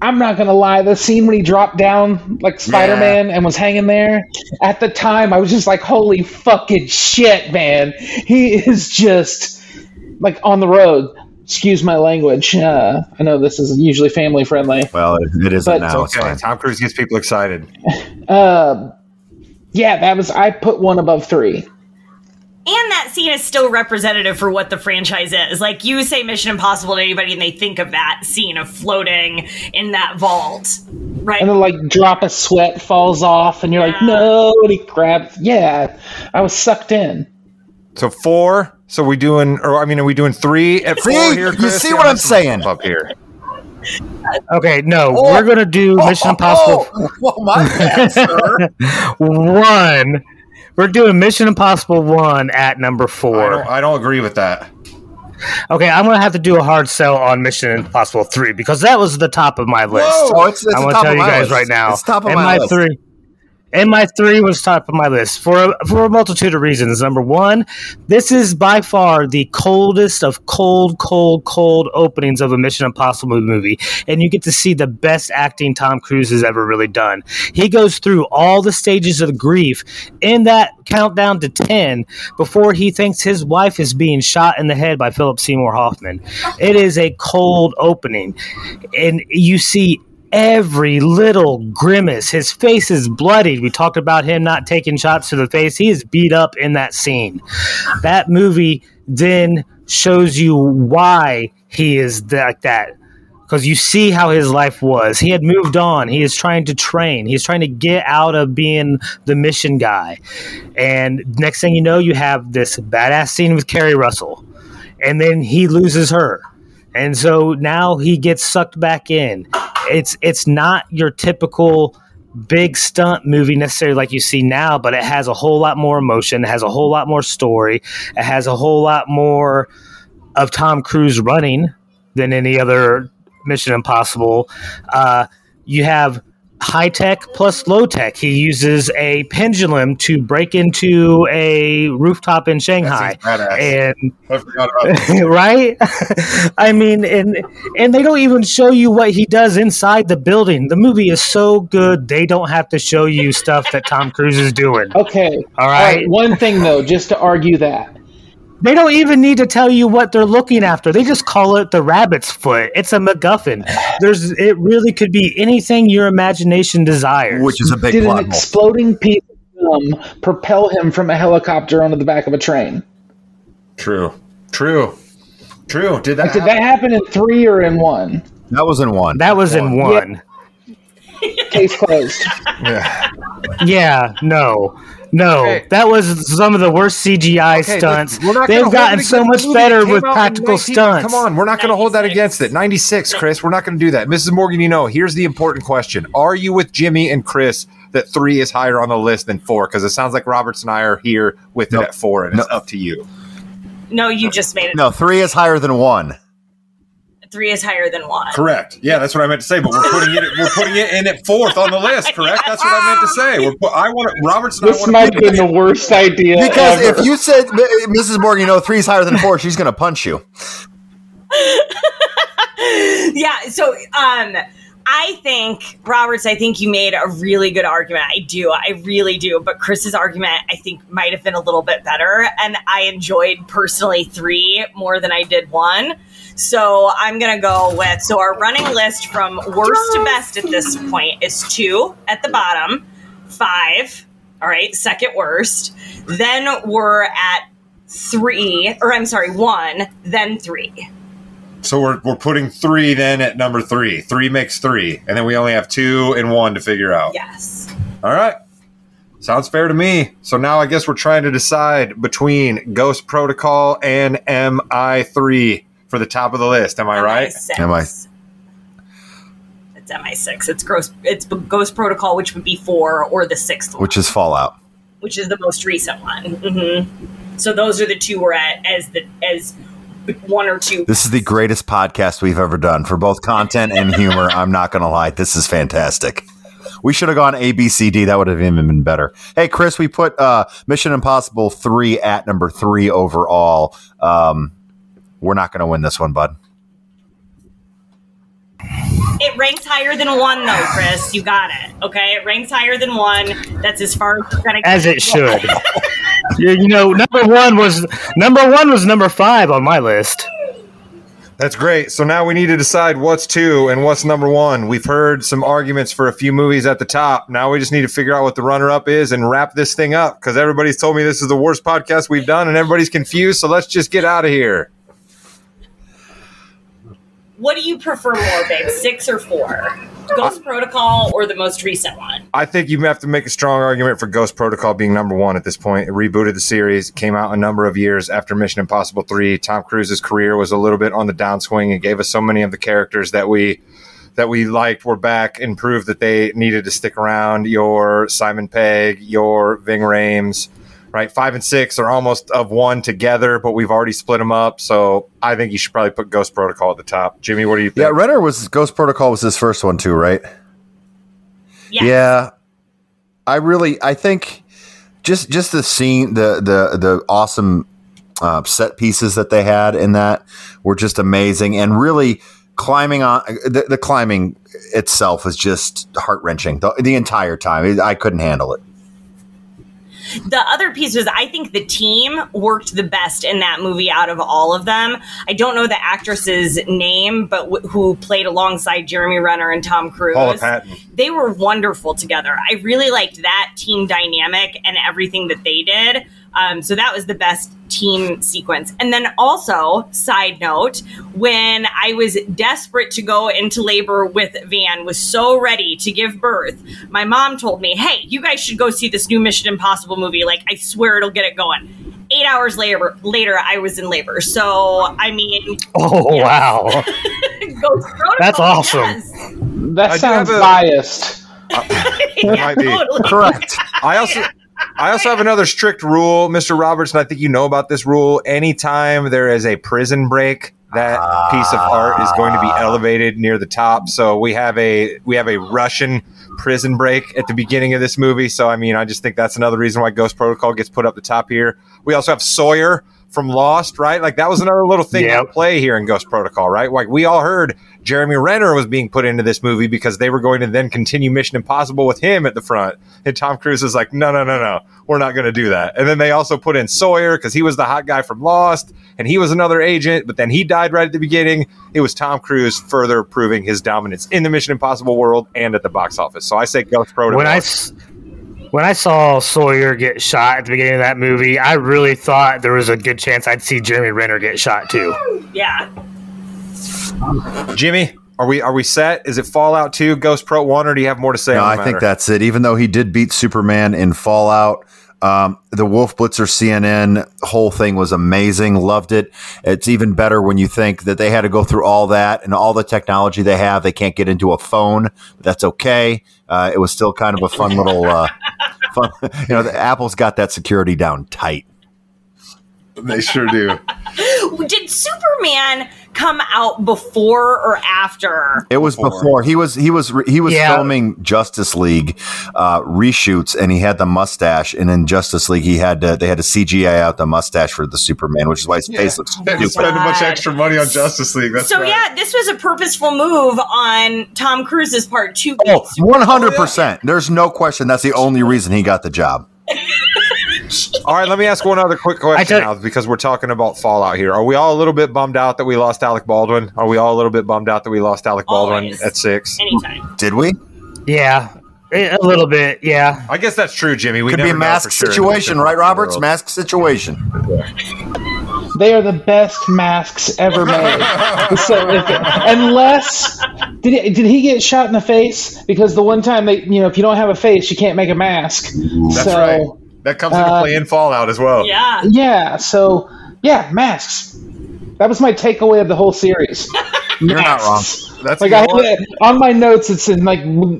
I'm not gonna lie, the scene when he dropped down like Spider Man and was hanging there. At the time, I was just like, "Holy fucking shit, man! He is just like on the road." Excuse my language. Uh, I know this is usually family friendly. Well, it, it isn't But- now. It's okay. fine. Tom Cruise gets people excited. Uh, yeah, that was. I put one above three. And that scene is still representative for what the franchise is. Like you say Mission Impossible to anybody and they think of that scene of floating in that vault. Right. And then like drop of sweat falls off and you're like, no, and he grabs yeah. I was sucked in. So four. So we doing, or I mean, are we doing three at four See? here? You see what I'm saying? Up here. Okay, no, Oh. we're gonna do oh, Mission Impossible oh, oh, oh, my bad, sir. <laughs> one. We're doing Mission Impossible one at number I four. don't, I don't agree with that. Okay, I'm gonna have to do a hard sell on Mission Impossible three because that was the top of my list. Oh, it's, it's I'm gonna top tell of you guys list. right now. It's top of and my, my list. three. And my three was top of my list for a, for a multitude of reasons. Number one, this is by far the coldest of cold, cold, cold openings of a Mission Impossible movie, and you get to see the best acting Tom Cruise has ever really done. He goes through all the stages of grief in that countdown to ten before he thinks his wife is being shot in the head by Philip Seymour Hoffman. It is a cold opening, and you see every little grimace. His face is bloodied. We talked about him not taking shots to the face. He is beat up in that scene. That movie then shows you why he is like that. Because you see how his life was. He had moved on. He is trying to train. He's trying to get out of being the mission guy. And next thing you know, you have this badass scene with Keri Russell. And then he loses her. And so now he gets sucked back in. It's it's not your typical big stunt movie necessarily like you see now, but it has a whole lot more emotion, it has a whole lot more story, it has a whole lot more of Tom Cruise running than any other Mission Impossible. Uh, you have high tech plus low tech. He uses a pendulum to break into a rooftop in Shanghai, badass. and I forgot about that. <laughs> right? <laughs> I mean, and and they don't even show you what he does inside the building. The movie is so good they don't have to show you stuff that Tom Cruise is doing. Okay. All right. One thing though, just to argue that. They don't even need to tell you what they're looking after. They just call it the rabbit's foot. It's a MacGuffin. There's it really could be anything your imagination desires. Which is a big Did plot an hole. exploding piece of gum propel him from a helicopter onto the back of a train? True. True. True. Did that? Like, did happen? that happen in three or in one? That was in one. that was in one. Case closed. Yeah. Yeah, no. No, Okay. that was some of the worst CGI Okay, stunts. They've gotten so much better with practical 19 stunts. Come on, we're not going to hold that against it. 96, Chris. We're not going to do that. Mrs. Morgan, you know, here's the important question. Are you with Jimmy and Chris that three is higher on the list than four? Because it sounds like Roberts and I are here with Nope. it at four, and it's up to you. No, you just made it. no, three is higher than one. Three is higher than one. Correct. Yeah, that's what I meant to say. But we're putting it. We're putting it in at fourth on the list. Correct. That's what I meant to say. We're put, I want to, Roberts I This want might to have been the worst idea Because ever. if you said, Mrs. Morgan, you know, three is higher than four, she's going to punch you. <laughs> yeah so um I think Roberts. I think you made a really good argument. I do. I really do. But Chris's argument, I think, might have been a little bit better. And I enjoyed personally three more than I did one. So I'm gonna go with. So our running list from worst to best at this point is two at the bottom, five. All right, second worst. Then we're at three, or I'm sorry, one. Then three. So we're, we're putting three then at number three. Three makes three, and then we only have two and one to figure out. Yes. All right. Sounds fair to me. So now I guess we're trying to decide between Ghost Protocol and MI3 for the top of the list. Am I right? MI6. Am I- It's MI6. It's gross. It's Ghost Protocol, which would be four, or the sixth one, Which is Fallout. which is the most recent one. hmm So those are the two we're at as the as one or two. This is the greatest podcast we've ever done for both content and humor. <laughs> I'm not going to lie. This is fantastic. We should have gone A, B, C, D. That would have even been better. Hey, Chris, we put uh, Mission Impossible 3 at number three overall. Um, we're not going to win this one, bud. It ranks higher than one, though, Chris. You got it. Okay, it ranks higher than one. That's as far as it's gonna as it should. <laughs> you, you know, number one was number one was number five on my list. That's great. So now we need to decide what's two and what's number one. We've heard some arguments for a few movies at the top. Now we just need to figure out what the runner up is and wrap this thing up because everybody's told me this is the worst podcast we've done and everybody's confused. So let's just get out of here. What do you prefer more, babe? Six or four? Ghost Protocol or the most recent one? I think you have to make a strong argument for Ghost Protocol being number one at this point. It rebooted the series, came out a number of years after Mission Impossible 3. Tom Cruise's career was a little bit on the downswing and gave us so many of the characters that we that we liked were back and proved that they needed to stick around. Your Simon Pegg, your Ving Rhames, right? Five and six are almost of one together, but we've already split them up. So I think you should probably put Ghost Protocol at the top. Jimmy, what do you think? Yeah, Renner was Ghost Protocol was his first one too, right? Yes. Yeah. I really I think just just the scene the the the awesome uh, set pieces that they had in that were just amazing and really climbing on the, the climbing itself was just heart wrenching the, the entire time. I couldn't handle it. The other piece was I think the team worked the best in that movie out of all of them. I don't know the actress's name, but w- who played alongside Jeremy Renner and Tom Cruise. Paula Patton. They were wonderful together. I really liked that team dynamic and everything that they did. Um, so that was the best team sequence. And then also, side note, when I was desperate to go into labor with Van, was so ready to give birth, my mom told me, "Hey, you guys should go see this new Mission Impossible movie. Like, I swear it'll get it going." Eight hours later, later I was in labor. So I mean, Oh Yes. wow, <laughs> Ghost Protocol, That's awesome. yes. That sounds have a- biased. It <laughs> might be. Totally. Correct. I also I also have another strict rule, Mr. Roberts, and I think you know about this rule. Anytime there is a prison break, that piece of art is going to be ah. elevated near the top. So we have a we have a Russian prison break at the beginning of this movie. So I mean, I just think that's another reason why Ghost Protocol gets put up the top here. We also have Sawyer from Lost, right? Like that was another little thing Yep. at play here in Ghost Protocol, right? Like we all heard Jeremy Renner was being put into this movie because they were going to then continue Mission Impossible with him at the front. And Tom Cruise is like, no, no, no, no, we're not going to do that. And then they also put in Sawyer because he was the hot guy from Lost and he was another agent, but then he died right at the beginning. It was Tom Cruise further proving his dominance in the Mission Impossible world and at the box office. So I say Ghost Protocol. when I when I saw Sawyer get shot at the beginning of that movie, I really thought there was a good chance I'd see Jeremy Renner get shot too. Yeah. Jimmy, are we are we set? Is it Fallout 2, Ghost Pro 1, or do you have more to say No, on I the think that's it. Even though he did beat Superman in Fallout, um, the Wolf Blitzer CNN whole thing was amazing. Loved it. It's even better when you think that they had to go through all that and all the technology they have. They can't get into a phone. That's okay. Uh, it was still kind of a fun little. Uh, <laughs> fun. You know, the, Apple's got that security down tight. They sure do. <laughs> Did Superman come out before or after? It was before he was he was he was Yeah. filming Justice League uh, reshoots, and he had the mustache. And in Justice League, he had to, they had to CGI out the mustache for the Superman, which is why his face looks <laughs> stupid. spend a bunch of extra money on Justice League. That's so yeah, this was a purposeful move on Tom Cruise's part to Oh, 100 percent. There's no question. That's the only reason he got the job. <laughs> All right, let me ask one other quick question now because we're talking about Fallout here. Are we all a little bit bummed out that we lost Alec Baldwin? Are we all a little bit bummed out that we lost Alec Baldwin Always. at six? anytime. Did we? Yeah, a a little bit. Yeah, I guess that's true, Jimmy. We Could be a mask sure situation, right, Roberts? Mask situation. They are the best masks ever made. <laughs> so if, unless did he, did he get shot in the face? Because the one time they, you know, if you don't have a face, you can't make a mask. That's so right. That comes into uh, play in Fallout as well. Yeah. yeah, so yeah, masks. That was my takeaway of the whole series. <laughs> You're not wrong. That's Like I know what? had, on my notes, it's in like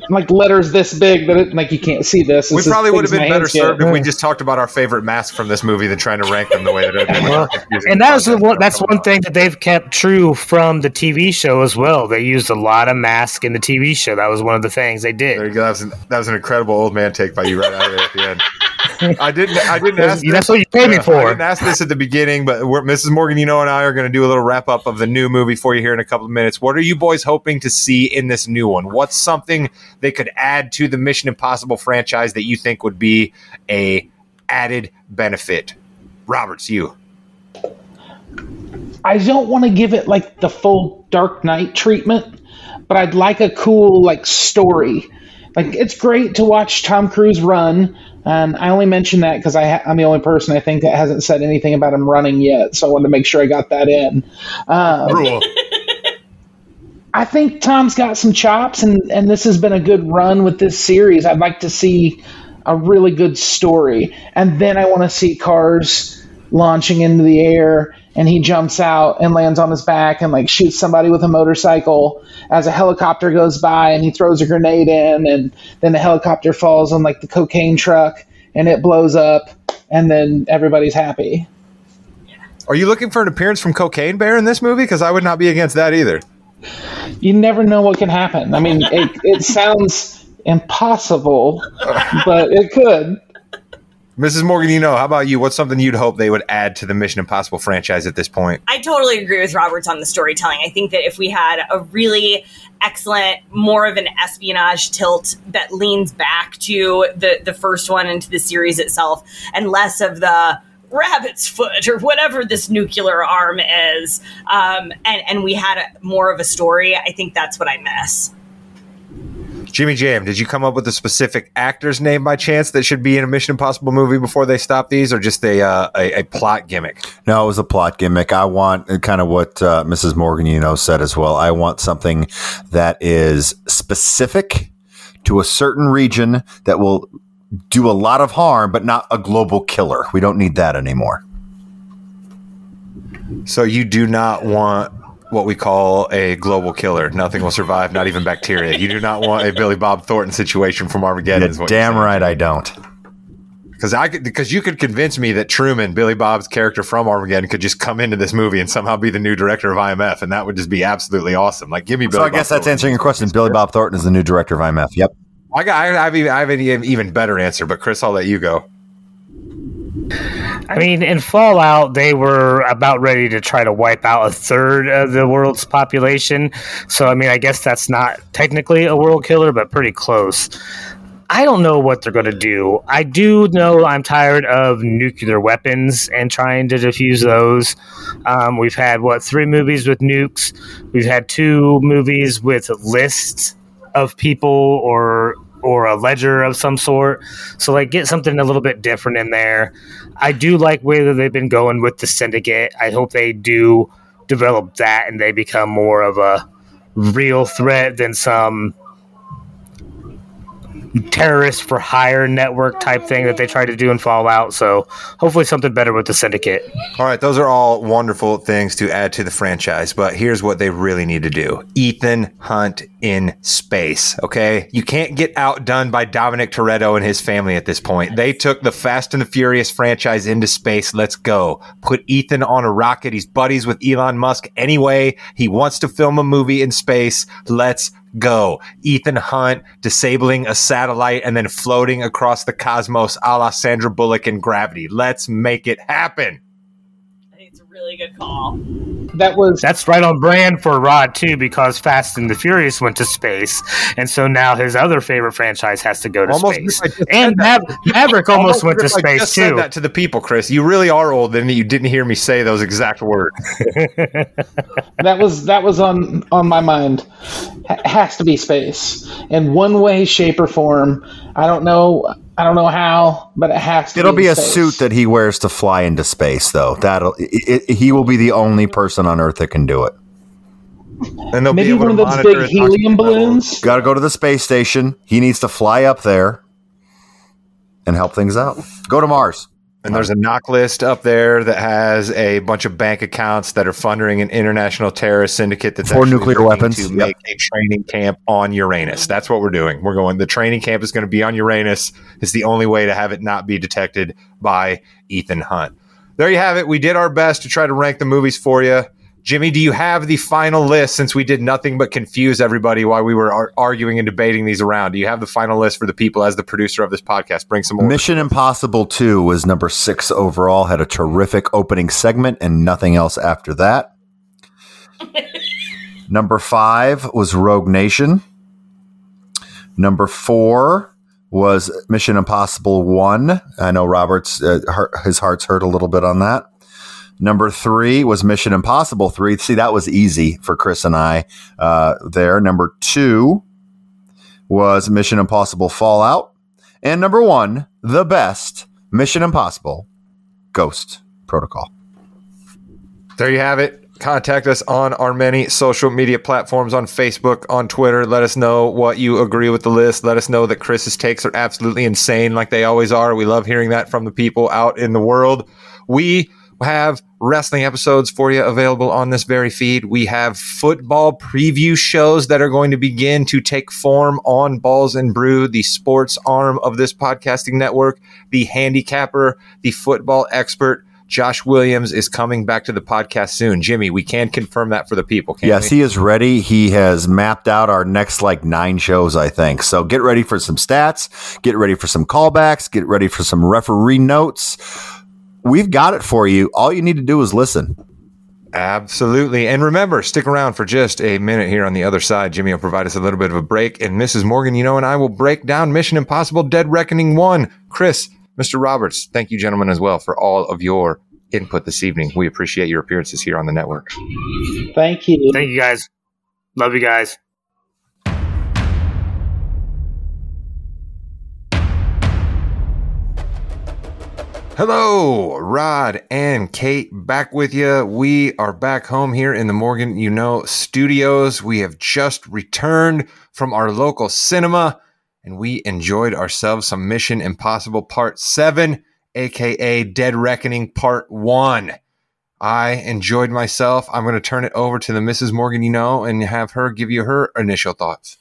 like letters this big that it, like you can't see this. We It's as probably would have been better hands get. served if we just talked about our favorite masks from this movie than trying to rank them the way that I did. Well, and that was the one. That's one thing that they've kept true from the TV show as well. They used a lot of mask in the TV show. That was one of the things they There did. you go. That was an, that was an incredible old man take by you right out of there at the end. <laughs> I didn't. I didn't ask. That's this- what you paid me Yeah, I for. didn't ask this at the beginning, but we're, Mrs. Morgan, you know, and I are going to do a little wrap up of the new movie for you here in a couple of minutes. What are you boys hoping to see in this new one? What's something they could add to the Mission Impossible franchise that you think would be a added benefit? Roberts, you. I don't want to give it like the full Dark Knight treatment, but I'd like a cool like story. Like it's great to watch Tom Cruise run, and I only mention that because ha- I'm the only person I think that hasn't said anything about him running yet. So I wanted to make sure I got that in. Um, Rule. I think Tom's got some chops, and, and this has been a good run with this series. I'd like to see a really good story. And then I want to see cars launching into the air, and he jumps out and lands on his back and like shoots somebody with a motorcycle as a helicopter goes by, and he throws a grenade in, and then the helicopter falls on like the cocaine truck, and it blows up, and then everybody's happy. Are you looking for an appearance from Cocaine Bear in this movie? Because I would not be against that either. You never know what can happen. I mean, it, it sounds impossible, but it could. Mrs. Morgan, you know, how about you? What's something you'd hope they would add to the Mission Impossible franchise at this point? I totally agree with Roberts on the storytelling. I think that if we had a really excellent, more of an espionage tilt that leans back to the the first one and to the series itself, and less of the rabbit's foot or whatever this nuclear arm is, um, and and we had a, more of a story, I think that's what I miss. Jimmy Jam, did you come up with a specific actor's name by chance that should be in a Mission Impossible movie before they stop these, or just a uh, a, a plot gimmick? No, it was a plot gimmick. I want uh, kind of what uh, Mrs. Morgan, you know, said as well. I want something that is specific to a certain region that will do a lot of harm, but not a global killer. We don't need that anymore. So you do not want what we call a global killer. Nothing will survive, not even bacteria. You do not want a Billy Bob Thornton situation from Armageddon. Damn right, I don't. Because I could, because you could convince me that Truman, Billy Bob's character from Armageddon, could just come into this movie and somehow be the new director of IMF, and that would just be absolutely awesome. Like, give me. Billy So I Bob guess that's Thornton. answering your question. Billy Bob Thornton is the new director of IMF. Yep. I got. I have, even, I have an even better answer, but Chris, I'll let you go. I mean, in Fallout, they were about ready to try to wipe out a third of the world's population. So, I mean, I guess that's not technically a world killer, but pretty close. I don't know what they're going to do. I do know I'm tired of nuclear weapons and trying to defuse those. Um, we've had, what, three movies with nukes? We've had two movies with lists of people or or a ledger of some sort. So like get something a little bit different in there. I do like where they've been going with the syndicate. I hope they do develop that and they become more of a real threat than some terrorist for hire network type thing that they tried to do in Fallout. So hopefully something better with the syndicate. All right, those are all wonderful things to add to the franchise, but here's what they really need to do Ethan Hunt in space, okay? You can't get outdone by Dominic Toretto and his family at this point. They took the Fast and the Furious franchise into space. Let's go. Put Ethan on a rocket. He's buddies with Elon Musk anyway. He wants to film a movie in space. Let's go. Ethan Hunt disabling a satellite and then floating across the cosmos a la Sandra Bullock in Gravity. Let's make it happen. I think it's a really good call. That was That's right on brand for Rod too, because Fast and the Furious went to space, and so now his other favorite franchise has to go to Almost space. if I just said And that. Mav- Maverick almost went to as I space just said too. that to the people, Chris. You really are old, and you didn't hear me say those exact words. <laughs> that was that was on on my mind. H- has to be space in one way, shape, or form. I don't know. I don't know how, but it has to. It'll be in a space. suit that he wears to fly into space, though. That'll it, it, he will be the only person on Earth that can do it. And they'll maybe be able one of those big helium balloons. Got to go to the space station. He needs to fly up there and help things out. Go to Mars. And there's a knock list up there that has a bunch of bank accounts that are funding an international terrorist syndicate that's For nuclear weapons. to Yep. make a training camp on Uranus. That's what we're doing. We're going. The training camp is going to be on Uranus. It's the only way to have it not be detected by Ethan Hunt. There you have it. We did our best to try to rank the movies for you. Jimmy, do you have the final list since we did nothing but confuse everybody while we were ar- arguing and debating these around? Do you have the final list for the people as the producer of this podcast? Bring some more. Mission Impossible 2 was number six overall, had a terrific opening segment and nothing else after that. <laughs> number five was Rogue Nation. Number four was Mission Impossible 1. I know Robert's, uh, heart, his heart's hurt a little bit on that. Number three was Mission Impossible 3. See, that was easy for Chris and I uh, there. Number two was Mission Impossible Fallout. And number one, the best, Mission Impossible Ghost Protocol. There you have it. Contact us on our many social media platforms on Facebook, on Twitter. Let us know what you agree with the list. Let us know that Chris's takes are absolutely insane, like they always are. We love hearing that from the people out in the world. We have wrestling episodes for you available on this very feed. We have football preview shows that are going to begin to take form on Balls and Brew, the sports arm of this podcasting network. The handicapper, the football expert, Josh Williams is coming back to the podcast soon. Jimmy, we can confirm that for the people. Can't yes, we? he is ready. He has mapped out our next like nine shows, I think. So get ready for some stats, get ready for some callbacks, get ready for some referee notes. We've got it for you. All you need to do is listen. Absolutely. And remember, stick around for just a minute here on the other side. Jimmy will provide us a little bit of a break. And Mrs. Morgan, you know, and I will break down Mission Impossible Dead Reckoning 1. Chris, Mr. Roberts, thank you, gentlemen, as well, for all of your input this evening. We appreciate your appearances here on the network. Thank you. Thank you guys. Love you guys. Hello, Rod and Kate back with you. We are back home here in the Morgan You Know studios. We have just returned from our local cinema and we enjoyed ourselves some Mission Impossible Part 7, aka Dead Reckoning Part 1. I enjoyed myself. I'm going to turn it over to the Mrs. Morgan You Know and have her give you her initial thoughts.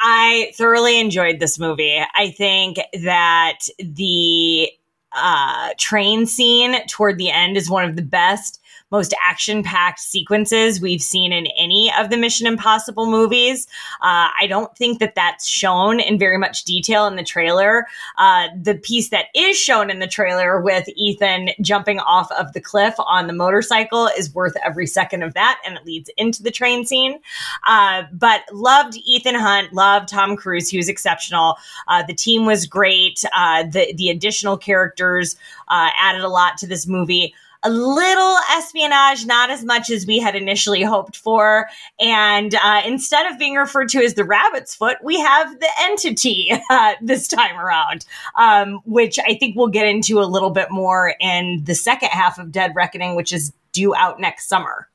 I thoroughly enjoyed this movie. I think that the uh, train scene toward the end is one of the best, most action packed sequences we've seen in any of the Mission Impossible movies. Uh, I don't think that that's shown in very much detail in the trailer. Uh, the piece that is shown in the trailer with Ethan jumping off of the cliff on the motorcycle is worth every second of that, and it leads into the train scene. Uh, but loved Ethan Hunt, loved Tom Cruise. He was exceptional. Uh, the team was great. Uh, the the additional characters uh, added a lot to this movie a little espionage, not as much as we had initially hoped for. And uh, instead of being referred to as the rabbit's foot, we have the entity <laughs> uh, this time around, um, which I think we'll get into a little bit more in the second half of Dead Reckoning, which is due out next summer.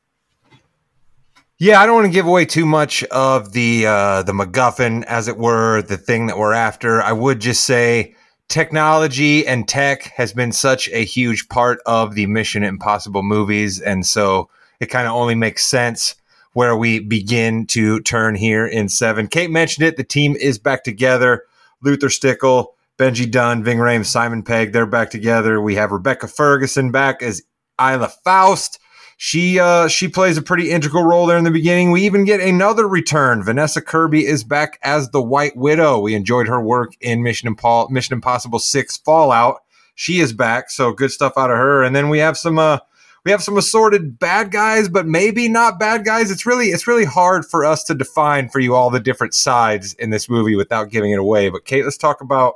Yeah, I don't want to give away too much of the uh, the MacGuffin, as it were, the thing that we're after. I would just say technology and tech has been such a huge part of the Mission Impossible movies. And so it kind of only makes sense where we begin to turn here in seven. Kate mentioned it. The team is back together. Luther Stickell, Benji Dunn, Ving Rhames, Simon Pegg, they're back together. We have Rebecca Ferguson back as Ilsa Faust. She uh, she plays a pretty integral role there in the beginning. We even get another return. Vanessa Kirby is back as the White Widow. We enjoyed her work in Mission, Impo- Mission Impossible Six Fallout. She is back, so good stuff out of her. And then we have some uh, we have some assorted bad guys, but maybe not bad guys. It's really it's really hard for us to define for you all the different sides in this movie without giving it away. But Kate, let's talk about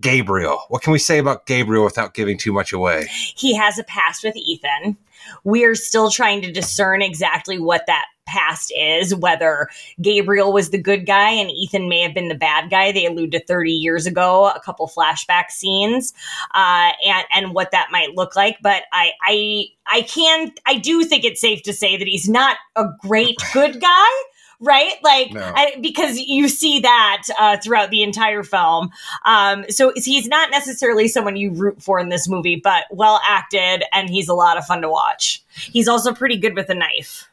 Gabriel. What can we say about Gabriel without giving too much away? He has a past with Ethan. We are still trying to discern exactly what that past is, whether Gabriel was the good guy and Ethan may have been the bad guy. They allude to 30 years ago, a couple flashback scenes, uh, and, and what that might look like. But I, I, I can, I do think it's safe to say that he's not a great <laughs> good guy right? Like No. I, because you see that uh, throughout the entire film. Um, so he's not necessarily someone you root for in this movie, but well acted, and he's a lot of fun to watch. He's also pretty good with a knife.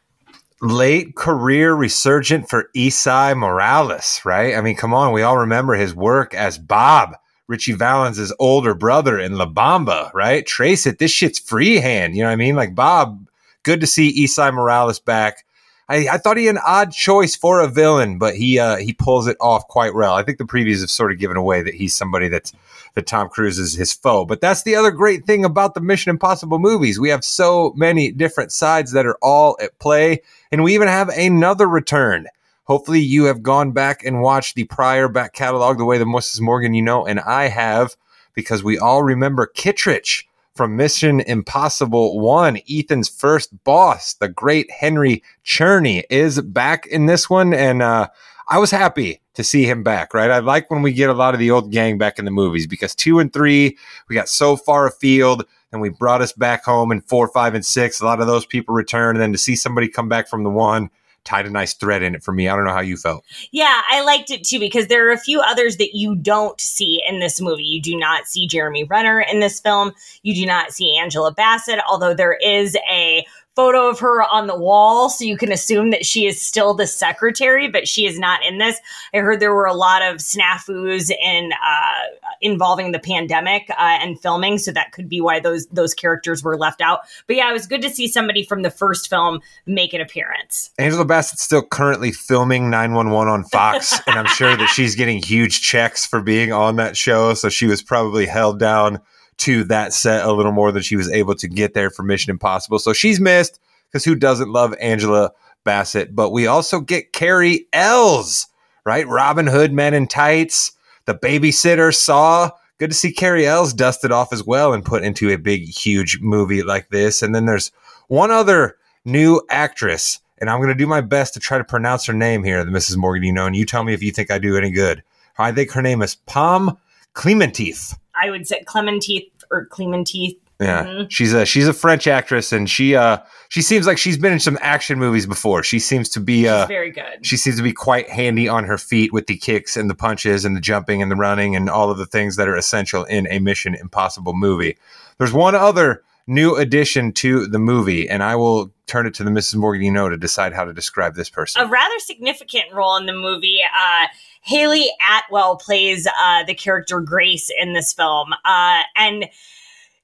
late career resurgent for Esai Morales, right? I mean, come on, we all remember his work as Bob, Ritchie Valens' older brother in La Bamba, right? Trace it, this shit's freehand, you know what I mean? Like Bob, good to see Esai Morales back. I, I thought he an odd choice for a villain, but he uh, he pulls it off quite well. I think the previews have sort of given away that he's somebody that's that Tom Cruise is his foe. But that's the other great thing about the Mission Impossible movies. We have so many different sides that are all at play, and we even have another return. Hopefully, you have gone back and watched the prior back catalog the way the Mrs. Morgan you know, and I have because we all remember Kittredge from Mission Impossible 1. Ethan's first boss, the great Henry Czerny, is back in this one. And uh, I was happy to see him back, right? I like when we get a lot of the old gang back in the movies because two and three, we got so far afield and we brought us back home in four, five, and six. A lot of those people return. And then to see somebody come back from the one, tied a nice thread in it for me. I don't know how you felt. Yeah, I liked it too because there are a few others that you don't see in this movie. You do not see Jeremy Renner in this film. You do not see Angela Bassett, although there is a photo of her on the wall, so you can assume that she is still the secretary, but she is not in this. I heard there were a lot of snafus in uh, involving the pandemic uh, and filming, so that could be why those those characters were left out. But yeah, it was good to see somebody from the first film make an appearance. Angela Bassett's still currently filming 911 on Fox, <laughs> and I'm sure that she's getting huge checks for being on that show. So she was probably held down to that set a little more than she was able to get there for Mission Impossible. So she's missed because who doesn't love Angela Bassett? But we also get Cary Elwes, right? Robin Hood, Men in Tights, The Babysitter, Saw. Good to see Cary Elwes dusted off as well and put into a big, huge movie like this. And then there's one other new actress, and I'm going to do my best to try to pronounce her name here, the Mrs. Morgan, you know, and you tell me if you think I do any good. I think her name is Pom Klementieff. I would say Clementine or Clementine. Yeah, Mhm. she's a she's a French actress, and she uh she seems like she's been in some action movies before. She seems to be uh very good. she seems to be quite handy on her feet with the kicks and the punches and the jumping and the running and all of the things that are essential in a Mission Impossible movie. There's one other new addition to the movie, and I will turn it to the Mrs. Morgan you know to decide how to describe this person. a rather significant role in the movie. Uh, Hayley Atwell plays uh, the character Grace in this film, uh, and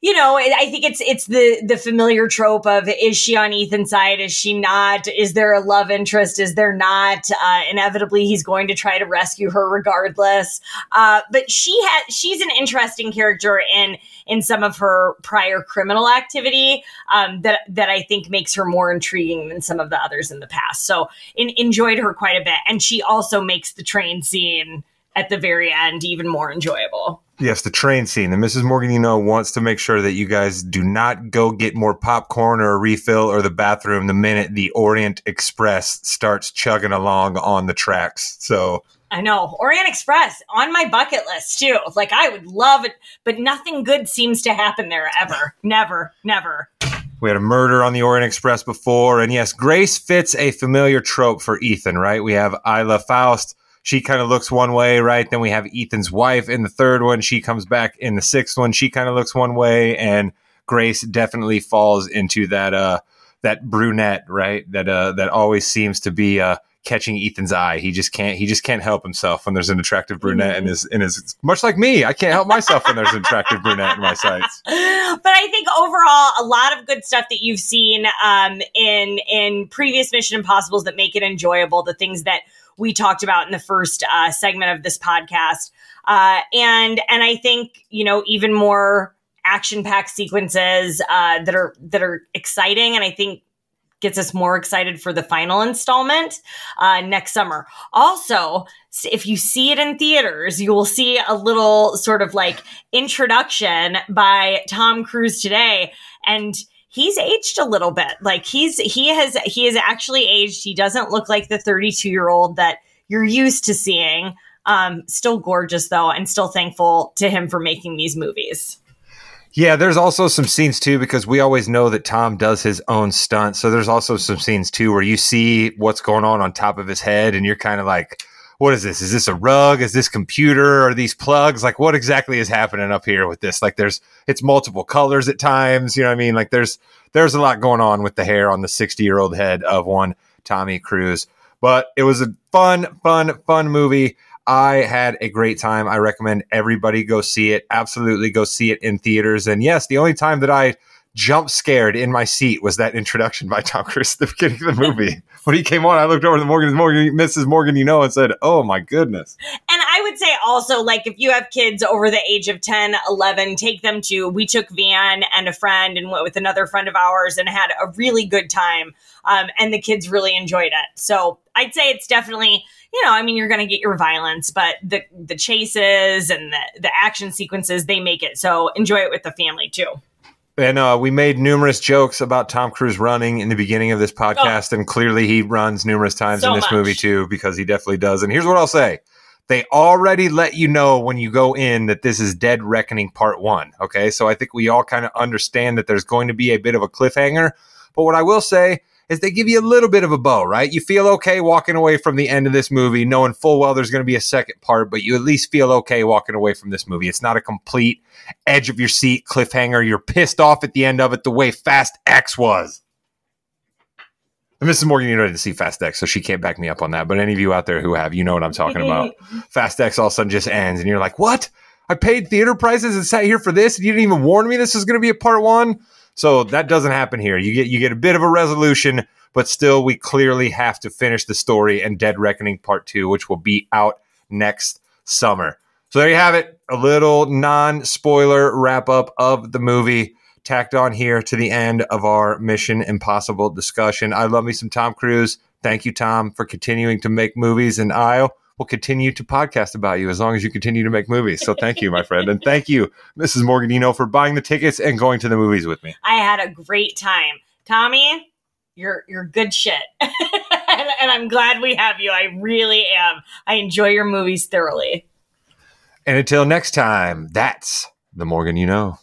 you know, I think it's it's the the familiar trope of is she on Ethan's side? Is she not? Is there a love interest? Is there not? Uh, inevitably, he's going to try to rescue her regardless. Uh, but she has she's an interesting character in in some of her prior criminal activity um, that that I think makes her more intriguing than some of the others in the past. So in, enjoyed her quite a bit, and she also makes the train scene at the very end even more enjoyable. Yes, the train scene. And Mrs. Morgan, you know, wants to make sure that you guys do not go get more popcorn or a refill or the bathroom the minute the Orient Express starts chugging along on the tracks. So I know Orient Express on my bucket list too. Like I would love it, but nothing good seems to happen there ever. <laughs> never, never. we had a murder on the Orient Express before. And yes, Grace fits a familiar trope for Ethan, right? We have Ilsa Faust. She kind of looks one way, right? Then we have Ethan's wife in the third one. She comes back in the sixth one. She kind of looks one way. And Grace definitely falls into that, uh, that brunette, right? That, uh, that always seems to be, uh, catching Ethan's eye. He just can't, he just can't help himself when there's an attractive brunette in his, in his, much like me. I can't help myself when there's an attractive brunette in my sights. <laughs> but I think overall, a lot of good stuff that you've seen um, in in previous Mission Impossibles that make it enjoyable. The things that we talked about in the first uh, segment of this podcast, uh, and and I think you know even more action packed sequences uh, that are that are exciting, and I think gets us more excited for the final installment uh, next summer. Also, if you see it in theaters, you will see a little sort of like introduction by Tom Cruise today, and he's aged a little bit. Like he's he has he has actually aged. He doesn't look like the 32 year old that you're used to seeing. Um, still gorgeous though, and still thankful to him for making these movies. Yeah, there's also some scenes too because we always know that Tom does his own stunt. So there's also some scenes too where you see what's going on on top of his head, and you're kind of like, "What is this? Is this a rug? Is this computer? Are these plugs? Like, what exactly is happening up here with this? Like, there's it's multiple colors at times. You know what I mean? Like, there's there's a lot going on with the hair on the 60 year old head of one Tommy Cruise. But it was a fun, fun, fun movie. I had a great time. I recommend everybody go see it. Absolutely go see it in theaters. And yes, the only time that I jump scared in my seat was that introduction by Tom Cruise at the beginning of the movie. <laughs> when he came on, I looked over to Morgan, Morgan, Mrs. Morgan, you know, and said, Oh my goodness. And I would say also, like, if you have kids over the age of 10, 11, take them to. We took Van and a friend and went with another friend of ours and had a really good time. Um, and the kids really enjoyed it. So I'd say it's definitely, you know, I mean, you're going to get your violence, but the, the chases and the, the action sequences, they make it. So enjoy it with the family too. And uh, we made numerous jokes about Tom Cruise running in the beginning of this podcast, and clearly he runs numerous times So in this much. movie too, because he definitely does. And here's what I'll say: they already let you know when you go in that this is Dead Reckoning Part One. Okay, so I think we all kind of understand that there's going to be a bit of a cliffhanger. But what I will say is they give you a little bit of a bow, right? You feel okay walking away from the end of this movie, knowing full well there's going to be a second part, but you at least feel okay walking away from this movie. It's not a complete edge of your seat cliffhanger. You're pissed off at the end of it the way Fast X was. And Mrs. Morgan, you know, didn't see Fast X, so she can't back me up on that. But any of you out there who have, you know what I'm talking about. <laughs> Fast X all of a sudden just ends, and you're like, what? I paid theater prices and sat here for this, and you didn't even warn me this was going to be a part one. So that doesn't happen here. You get you get a bit of a resolution, but still, we clearly have to finish the story and Dead Reckoning Part Two, which will be out next summer. So there you have it, a little non-spoiler wrap up of the movie tacked on here to the end of our Mission Impossible discussion. I love me some Tom Cruise. Thank you, Tom, for continuing to make movies, and I will continue to podcast about you as long as you continue to make movies. So thank you, my friend, and thank you, Mrs. Morganino, for buying the tickets and going to the movies with me. I had a great time. Tommy, you're you're good shit. <laughs> and, and I'm glad we have you. I really am. I enjoy your movies thoroughly. And until next time, that's the Morgan you know.